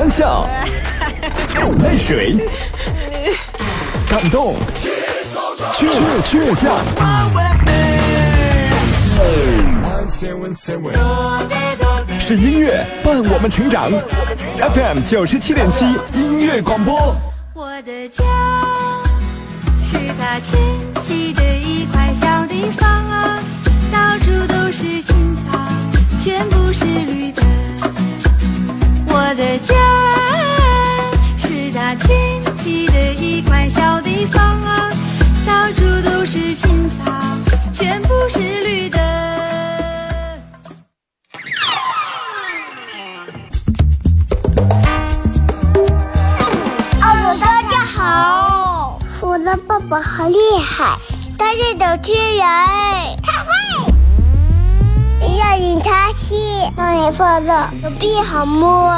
欢笑，泪水，感动，倔倔强。是音乐伴我们成长，FM 九十七点七音乐广播。我的家是它圈起的一块小地方啊，到处都是青草，全部是绿的。我的家是它圈起的一块小地方啊，到处都是青草，全部是绿的。哦，大家好，我的爸爸好厉害，他是主持人，他会。要引他戏，让你放的手臂好摸。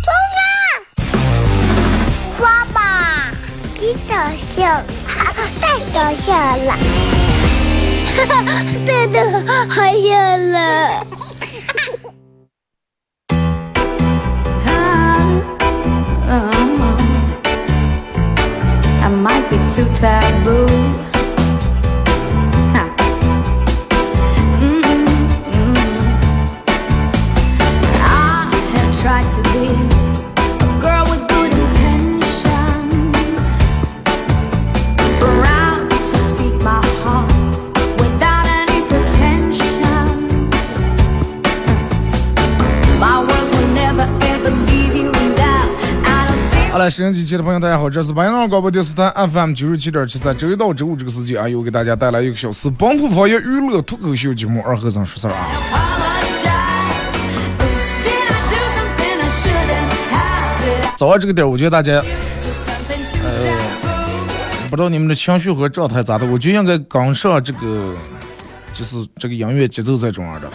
出发，刷吧，你搞笑，哈哈，太搞笑了，哈哈，真的好笑了。I might be too taboo. 收音机前的朋友，大家好，这是白杨广播电视台 FM 九十七点七，在周一到周五这个时间啊，又给大家带来一个小时本土方言娱乐脱口秀节目《二和尚说事儿》啊。早上这个点儿，我觉得大家呃不知道你们的情绪和状态咋的，我就应该跟上这个，就是这个音乐节奏在中样的，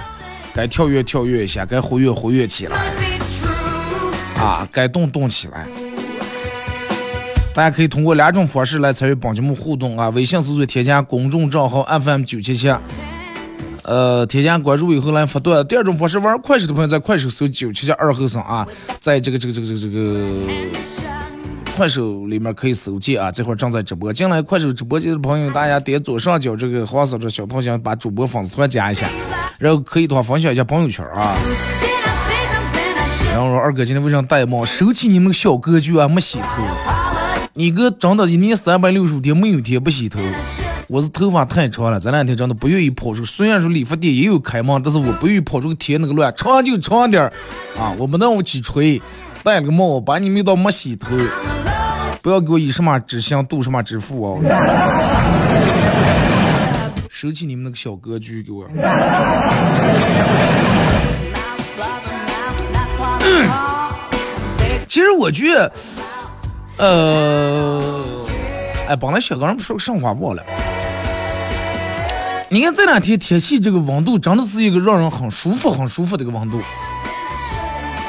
该跳跃跳跃一下，该活跃活跃起来啊，该动动起来。大家可以通过两种方式来参与本节目互动啊，微信搜索添加公众账号 FM 九七七，呃，添加关注以后来发段。第二种方式，玩快手的朋友在快手搜九七七二后生啊，在这个这个这个这个这个快手里面可以搜见啊，这会儿正在直播。进来快手直播间的朋友，大家点左上角这个黄色的小头像，把主播粉丝团加一下，然后可以的话分享一下朋友圈啊。然后说二哥今天为啥戴帽？收起你们小格局啊，没洗头。你哥真的，一年三百六十五天没有天不洗头。我是头发太长了，这两天真的不愿意跑出。虽然说理发店也有开门，但是我不愿意跑出去贴那个乱，长就长点儿啊，我不能我去吹，戴了个帽，把你们当没洗头，不要给我以什么之心度什么之腹哦。收起 你们那个小格局，给我。其实我觉得，呃，哎，本来小刚说个什么话忘了。你看这两天天气这个温度真的是一个让人很舒服、很舒服的一个温度。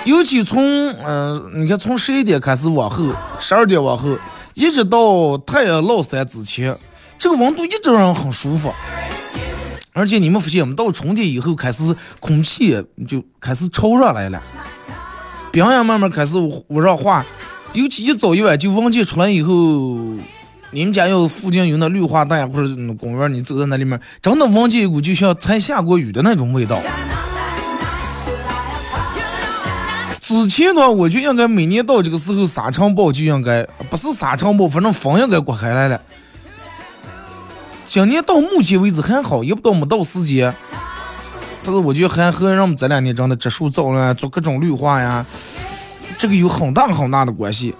尤其从嗯、你看从十一点开始往后，十二点往后，一直到太阳落山之前，这个温度一直让人很舒服。而且你们发现，我们到春天以后，开始空气就开始潮热来了。冰也慢慢开始往上化，尤其一早一晚就闻见出来以后，你们家要附近有那绿化带或者公园，你走在那里面，真的闻见一股就像才下过雨的那种味道。之前的话，我就应该每年到这个时候，沙尘暴就应该不是沙尘暴，反正风应该刮开来了。今年到目前为止还好，也不到没到时间。但是我觉得还和让我们这两年真的植树造林啊，做各种绿化呀，这个有很大很大的关系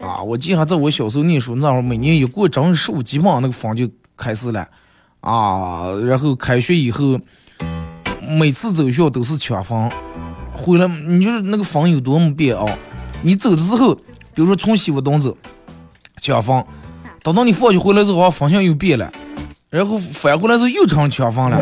啊！我记得还在我小时候念书那会儿，每年一过正月十五，基本上那个风就开始了啊。然后开学以后，每次走校都是抢风，回来你就是那个风有多么变啊！你走的时候，比如说从西五东走，抢风，等到你放学回来之后，方向又变了。然后返回来之后又成抢风了。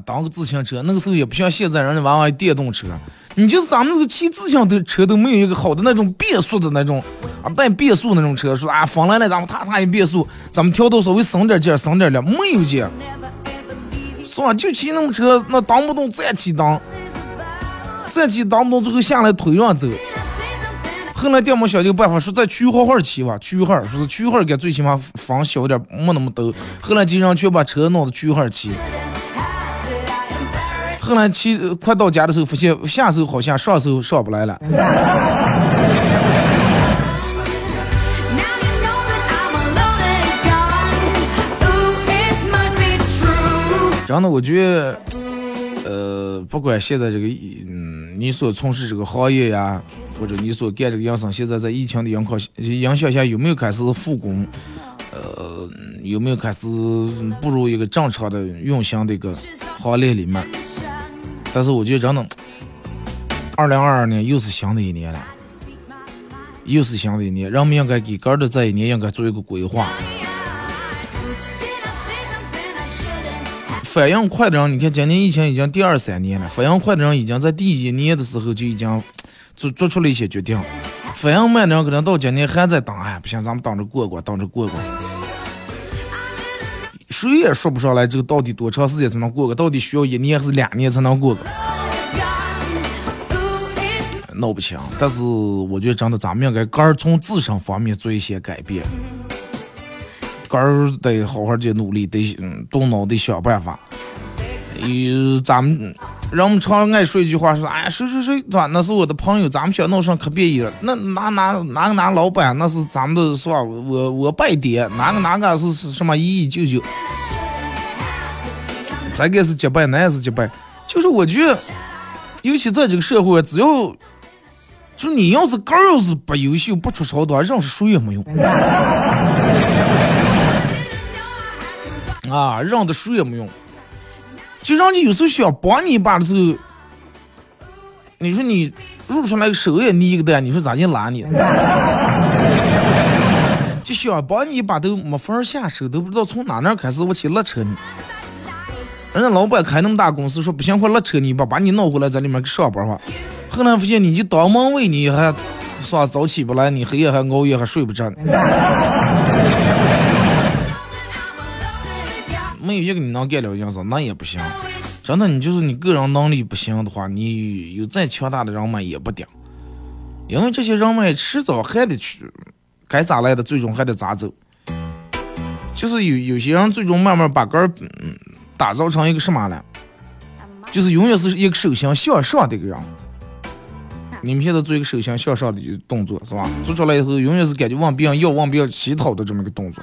当个自行车，那个时候也不像现在人家玩玩电动车，你就是咱们这个骑自行车车都没有一个好的那种变速的那种啊带变速那种车，说啊风来了咱们踏踏一变速，咱们调到稍微省点劲儿省点力，没有劲。是吧？就骑那么车，那挡不动站起挡，站起挡不动，最后下来腿上走。后来爹妈想这个办法，说在区号号骑吧，区号说是区号给最起码防小点，没那么陡。后来经常去把车弄到区号骑。后来骑快到家的时候，发现下手好像上手上不来了。真的，我觉得，呃，不管现在这个，嗯，你所从事这个行业呀，或者你所干这个营生，现在在疫情的影响影响下，有没有开始复工？呃，有没有开始步入一个正常的运行的一个行列里面？但是我觉得真的，二零二二年又是新的一年了，又是新的一年，人们应该给个人的这一年应该做一个规划。反应快的人，你看今年疫情已经第二三年了，反应快的人已经在第一年的时候就已经 做做出了一些决定，反应慢的人可能到今年还在等，哎，不行，咱们等着过过，等着过过。谁也说不上来这个到底多长时间才能过个，到底需要一年还是两年才能过个，闹不清。但是我觉得真的，咱们应该个儿从自身方面做一些改变。个儿得好好的努力，得嗯动脑得想办法。有咱们人们常爱说一句话，说哎谁谁谁，吧那是我的朋友，咱们想弄上可别意了。那哪哪哪个哪老板，那是咱们的是吧？我我拜爹，哪个哪个是什么姨姨舅舅？这个是结拜，那也是结拜。就是我觉得，尤其在这个社会，只要就你要是个儿要是不优秀、不出手的话，认识谁也没用。啊，认的谁也没用，就让你有时候想帮你一把的时候，你说你入出来个手也泥个蛋，你说咋就拉你？就想帮你一把都没法下手，都不知道从哪那开始我去拉扯你。人家老板开那么大公司，说不行，我拉扯你一把，把你弄回来在里面上班吧。后来发现你就当门卫，你还啥早起不来，你黑夜还熬夜还睡不着。没有一个你能干了样子，那也不行。真的，你就是你个人能力不行的话，你有再强大的人脉也不顶。因为这些人脉迟早还得去，该咋来的最终还得咋走。就是有有些人最终慢慢把个儿嗯打造成一个什么了，就是永远是一个手心向上的一个人。你们现在做一个手心向上的动作是吧？做出来以后，永远是感觉往别人要、往别人乞讨的这么一个动作。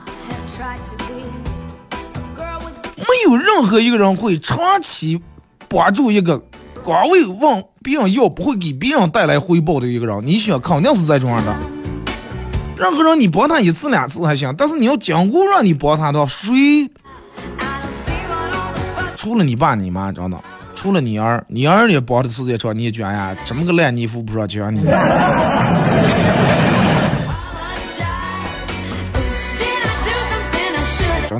没有任何一个人会长期帮助一个光为问别人要，不会给别人带来回报的一个人。你想，肯定是在这种样的。任何人你帮他一次两次还行，但是你要经过让你帮他的话，谁？除了你爸你妈，真的，除了你儿，你儿也帮的时间长，你也觉得呀，这么个烂泥扶不上墙，你。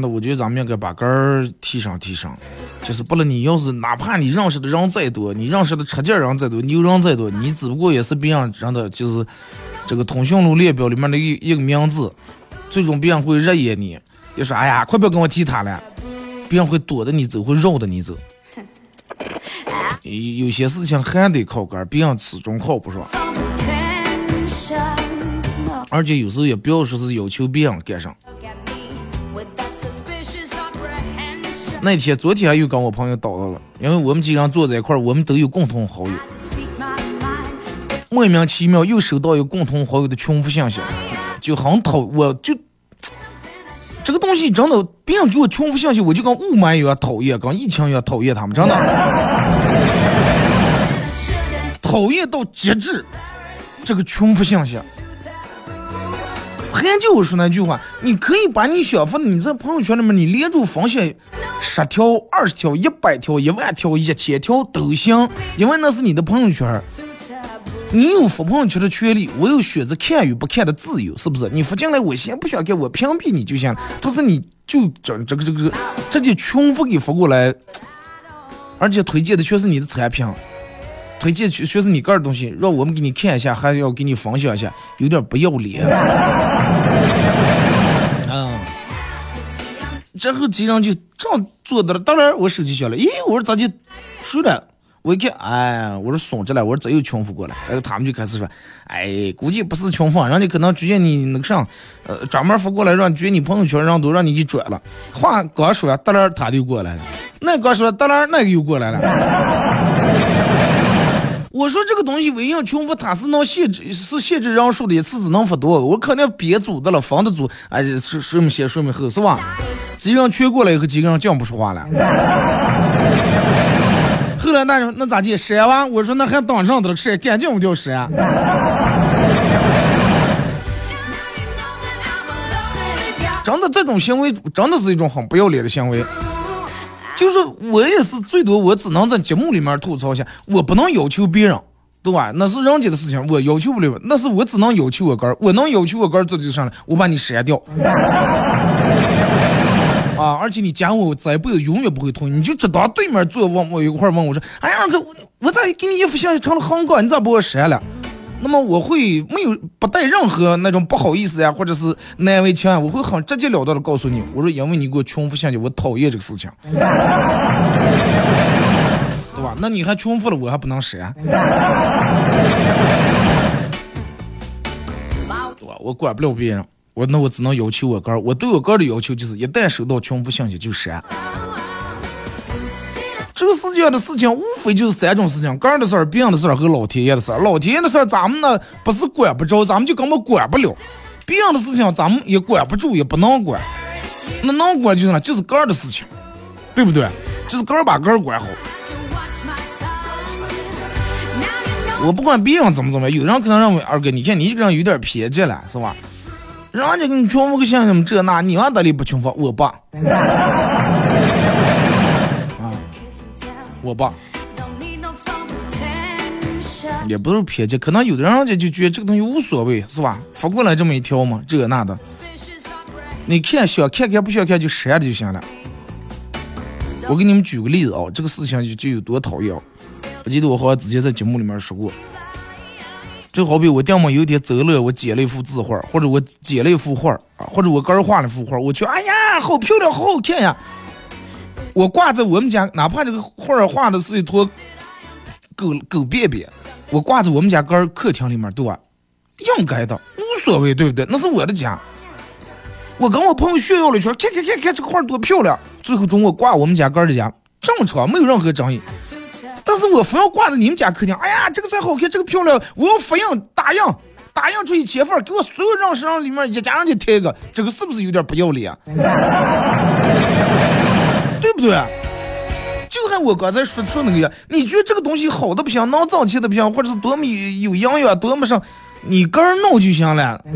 的，我觉得咱们应该把根儿提上提上，就是不论你要是哪怕你认识的人再多，你认识的车件人再多，牛人再多，你只不过也是别人真的就是这个通讯录列表里面的一一个名字，最终别人会热眼你，就说哎呀，快不要跟我提他了，别人会躲着你走，会绕着你走。有些事情还得靠杆儿，别人始终靠不上。而且有时候也不要说是要求别人干上。那天，昨天又跟我朋友叨叨了，因为我们几个人坐在一块儿，我们都有共同好友。莫名其妙又收到一个共同好友的群发信息，就很讨，我就这个东西真的，别人给我群发信息，我就跟雾霾一样讨厌，跟疫情一样讨厌他们，真的讨厌到极致。这个群发信息。还就我说那句话，你可以把你想发的你在朋友圈里面，你连着分享十条、二十条、一百条、一万条、一千条都行，因为那是你的朋友圈，你有发朋友圈的权利，我有选择看与不看的自由，是不是？你发进来，我先不想看，我屏蔽你就行了。但是你就这这个这个直接全部给发过来，而且推荐的全是你的产品。推荐全全是你个人东西，让我们给你看一下，还要给你分享一下，有点不要脸。然后几人就这样坐的了，当然我手机响了，咦，我说咋就睡了？我一看，哎，我说怂着了，我说咋又重复过来？然后他们就开始说，哎，估计不是穷富，人家可能直接你那个啥，呃，专门发过来让觉得你朋友圈然后都让你给转了。话刚说，当然他就过来了，那刚说，当然那个又过来了。我说这个东西微信群发它是能限制，是限制人数的，一次只能发多，我肯定别组的了，分的组，哎，谁谁没先谁没后是吧？几个人全过来以后，几个人讲不说话了。后来那那咋地？删完我说那还当上的了，删赶紧我就删。真的这种行为真的是一种很不要脸的行为。就是我也是最多我只能在节目里面吐槽一下，我不能要求别人，对吧？那是人家的事情，我要求不了。那是我只能要求我哥儿，我能要求我哥儿做就上来，我把你删掉。啊！而且你加我，我这辈子永远不会同意。你就知道对面坐问我一块问我说：“哎呀，哥，我我咋给你一副信息成了很高？你咋把我删了？”那么我会没有不带任何那种不好意思呀，或者是难为情啊，我会很直截了当的告诉你，我说因为你给我重复信息，我讨厌这个事情，对吧？那你还重复了，我还不能删，对吧？我管不了别人。我那我只能要求我哥，我对我哥的要求就是，一旦收到重复信息就删。这个世界的事情无非就是三种事情：个人的事儿、别人的事儿和老天爷的事儿。老天爷的事儿咱们呢不是管不着，咱们就根本管不了；别人的事情咱们也管不住，也不能管。那能管就是呢，就是个人的事情，对不对？就是个人把个人管好。我不管别人怎么怎么样，有人可能认为二哥，你看你这个人有点偏见了，是吧？人家给你重复个信息这那，你往哪里不重复？我爸，我爸，也不是偏见，可能有的人人家就觉得这个东西无所谓，是吧？发过来这么一条嘛，这那的，你看想看看不想看就删了就行了。我给你们举个例子啊，这个事情就就有多讨厌。我记得我好像之前在节目里面说过。就好比我爹妈有一天走了，我剪了一幅字画，或者我剪了一幅画啊，或者我个人画了一幅画，我去，哎呀，好漂亮，好好看呀！我挂在我们家，哪怕这个画画的是一坨狗狗便便，我挂在我们家杆儿客厅里面，对吧？应该的，无所谓，对不对？那是我的家。我跟我朋友炫耀了一圈，看看看看这个画多漂亮，最后中午挂我们家杆儿的家，正常，没有任何争议。但是我非要挂在你们家客厅，哎呀，这个才好看，这个漂亮，我要复印打印，打印出一千份，给我所有认识人里面一家人去贴一个，这个是不是有点不要脸？对不对？就像我刚才说说那个样，你觉得这个东西好的不行，能挣钱的不行，或者是多么有营养，多么上，你个人弄就行了，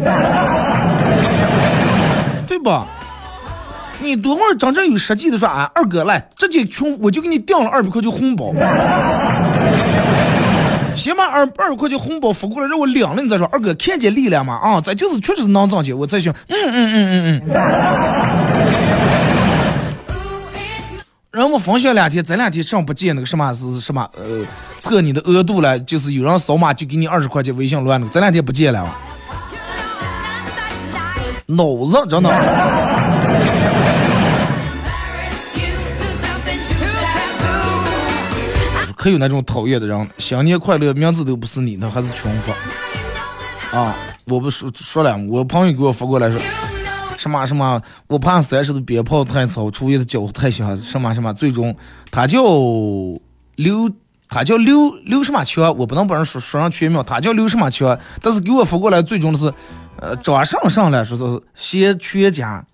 对吧？你多会儿真正有实际的说啊，二哥来，直接穷我就给你掉了二百块钱红包，先把二二百块钱红包发过来让我领了，你再说二哥看见力量吗？啊，咱就是确实是能挣钱，我才行。嗯嗯嗯嗯嗯。人我分享两天，这两天上不见那个什么是什么呃测你的额度了，就是有人扫码就给你二十块钱微信乱那个，这两天不见了。脑子真的。可有那种讨厌的人，新年快乐，名字都不是你的，还是群发啊！我不说说了，我朋友给我发过来说，什么什么，我怕三十的鞭炮太吵，初一的脚太响，什么什么，最终他叫刘，他叫刘刘什么强，我不能把人说说上全名，他叫刘什么强，但是给我发过来最终的是，呃，张上上来说是谢全家，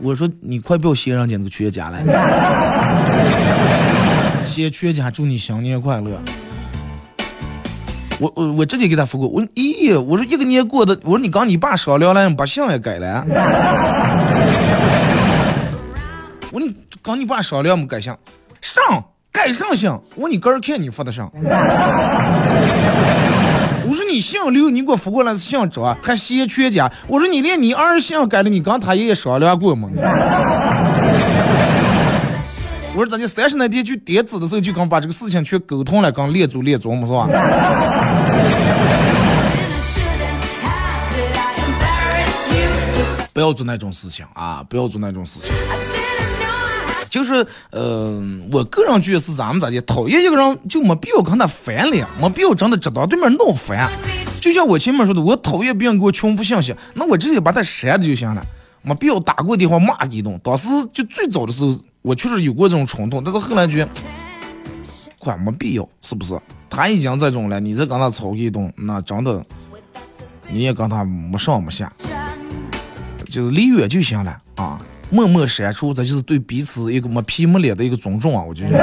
我说你快不要谢人家那个全家了。谢全家祝你新年快乐。我我我直接给他发过，我咦，我说一个年过的，我说你刚你爸商量了，把姓也改了。我说你刚你爸商量没改姓，上改上姓。我说你个人看你发的上。我说你姓刘，你给我发过来是姓张，还谢全家。我说你连你儿姓改了，你刚他爷爷商量过吗？我说咱家三十那天去点纸的时候，就刚把这个事情全沟通了，刚列祖列宗嘛，是吧？不要做那种事情啊！不要做那种事情。就是呃，我个人觉得是咱们咋的，讨厌一个人就没必要跟他翻脸，没必要真的知道对面闹翻。就像我前面说的，我讨厌别人给我重复信息，那我直接把他删了就行了，没必要打过电话骂一顿。当时就最早的时候，我确实有过这种冲动，但是后来觉得，管没必要，是不是？他已经这种了，你再跟他吵一顿，那真的你也跟他没上没下，就是离远就行了啊。默默删除，这就是对彼此一个没皮没脸的一个尊重啊！我觉得。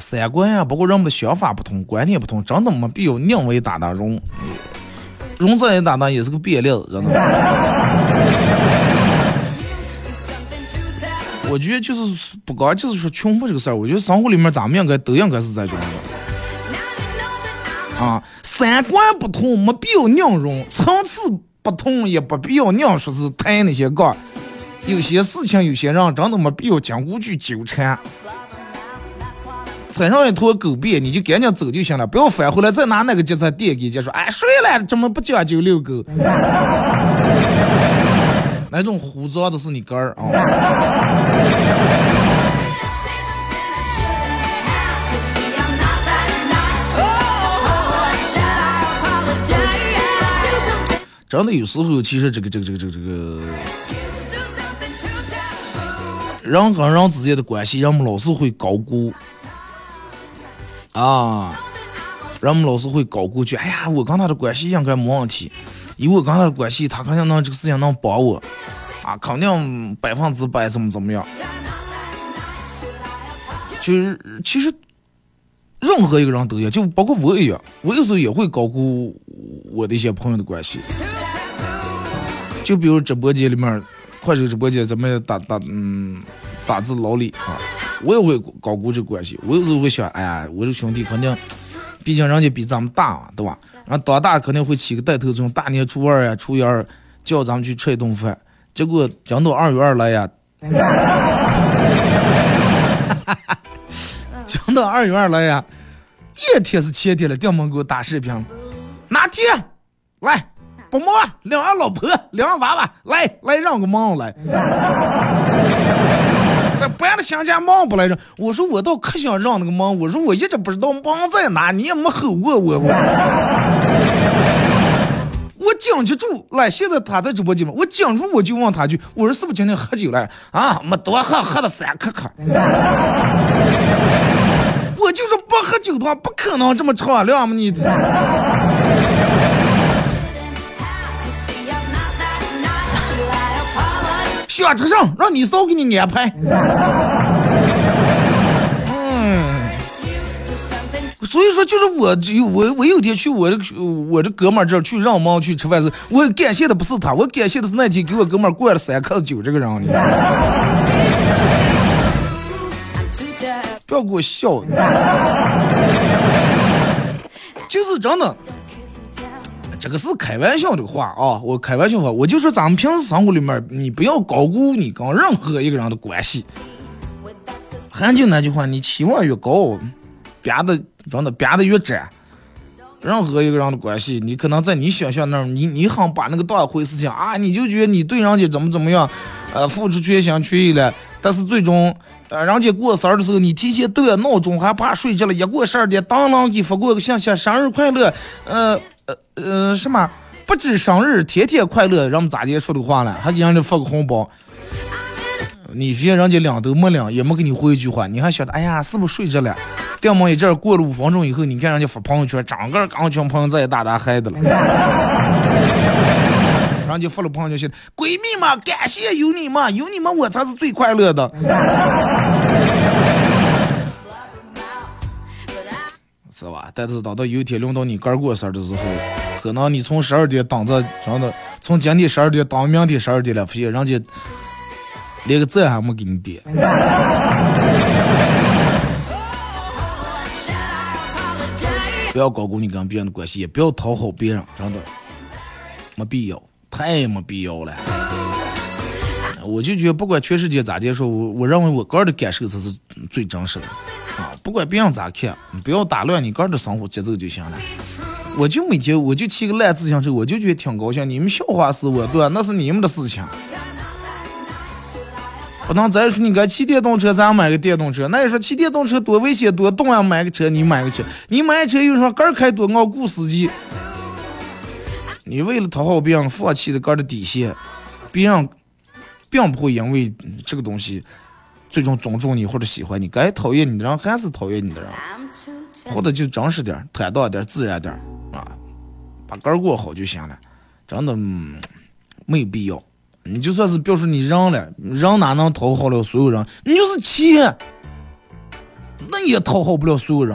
三观呀，包括人们的想法不同，观念不同，真的没必要宁为打打容，容在一打打也是个变量，真的。我觉得就是不光就是说穷富这个事儿，我觉得生活里面咱们应该都应该是这种的啊。三观不同，没必要硬融；层次不同，也不必要硬说是抬那些杠。有些事情，有些人真的没必要讲过去纠缠。踩上一坨狗便，你就赶紧走就行了，不要返回来再拿那个脚踩垫给人家说，哎，睡了，怎么不讲究遛狗？那种胡诌的是你哥儿啊！真的有时候，其实这个这个这个这个这个人跟人之间的关系，人们老是会高估啊，人们老是会高估，去。哎呀，我跟他的关系应该没问题，以我跟他的关系，他肯定能这个事情能帮我啊，肯定百分之百怎么怎么样。就是其实任何一个人都一样，就包括我一样，我有时候也会高估我的一些朋友的关系。就比如直播间里面，快手直播间咱们打打嗯打字老李啊，我也会高估这关系。我有时候会想，哎呀，我这兄弟肯定，毕竟人家比咱们大，对吧？然后当大肯定会起个带头作用，大年初二呀、初一二叫咱们去吃一顿饭。结果讲到二月二来呀，讲到二月二来呀，一天是前天了，店门给我打视频，拿钱来？不忙，两个老婆，两个娃娃，来来让个忙来。这搬的新家忙不来着，我说我倒可想让那个忙，我说我一直不知道忙在哪，你也没吼过我我。我讲起住来，现在他在直播间嘛，我讲住我就问他句，我说是不是今天喝酒了？啊，没多喝，喝了三颗颗。我就是不喝酒的话，不可能这么敞亮嘛你。下车上，让你嫂给你安排。嗯，所以说就是我我我有天去我这我这哥们儿这儿去让忙去吃饭时，我感谢的不是他，我感谢的是那天给我哥们儿灌了三克酒这个人。不要给我笑，就是真的。这个是开玩笑的话啊，我开玩笑话，我就说咱们平时生活里面，你不要高估你跟任何一个人的关系。还就那句话，你期望越高，憋的真的憋的越窄。任何一个人的关系，你可能在你想象那儿，你你很把那个当回事情啊，你就觉得你对人家怎么怎么样，呃，付出全心全意了，但是最终，呃，人家过生日的时候，你提前对了闹钟，还怕睡着了，一过十二点，当啷给发过个信息，生日快乐，呃。呃呃，什么？不知生日，天天快乐，人们咋地说的话了？还给人家发个红包，你说人家领都没领，也没给你回一句话，你还晓得？哎呀，是不是睡着了？电门一阵过了五分钟以后，你看人家发朋友圈，整个刚群朋友在打打嗨的了。人家发了朋友圈，闺蜜嘛，感谢有你嘛，有你们我才是最快乐的。是吧？但是等到有一天轮到你干过生日的时候，可能你从十二点等着，真的从今天十二点等明天十二点了，发现人家连个赞还没给你点。不要高估你跟别人的关系，也不要讨好别人，真的没必要，太没必要了。我就觉得，不管全世界咋接受，我我认为我个人的感受才是最真实的。啊，不管别人咋看，你不要打乱你个人的生活节奏就行了。我就没接，我就骑个烂自行车，我就觉得挺高兴。你们笑话死我，对吧？那是你们的事情。不能再说你该骑电动车，咱买个电动车。那你说骑电动车多危险多动啊，买个车你买个车，你买车又说杆开多熬雇司机。你为了讨好别人，放弃了杆的底线，别人并不会因为这个东西最终尊重你或者喜欢你。该讨厌你的人还是讨厌你的人，活的就真实点、坦荡点、自然点啊，把杆过好就行了，真的没必要。你就算是别说你人了，人哪能讨好了所有人？你就是钱，那也讨好不了所有人。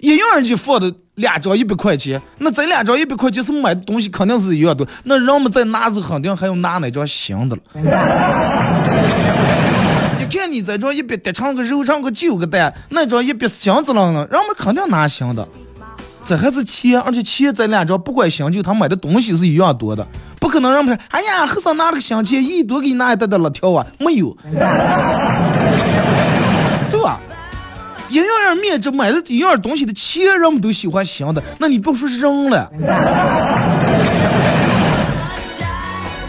一样就放的两张一百块钱，那这两张一百块钱是买的东西肯定是一样多。那人们在拿着肯定还要拿那张新的了。你看你这张一百叠成个肉成个九个蛋，那张一百箱子了呢，人们肯定拿新的。这还是钱，而且钱这两张不管新旧，他买的东西是一样多的，不可能让们说，哎呀，和尚拿了个新钱，一多给你拿一袋的辣条啊，没有，对吧？一样样面这买的一样东西的钱，人们都喜欢新的，那你别说扔了。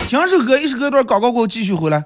听首歌，一首歌段，广告过后继续回来。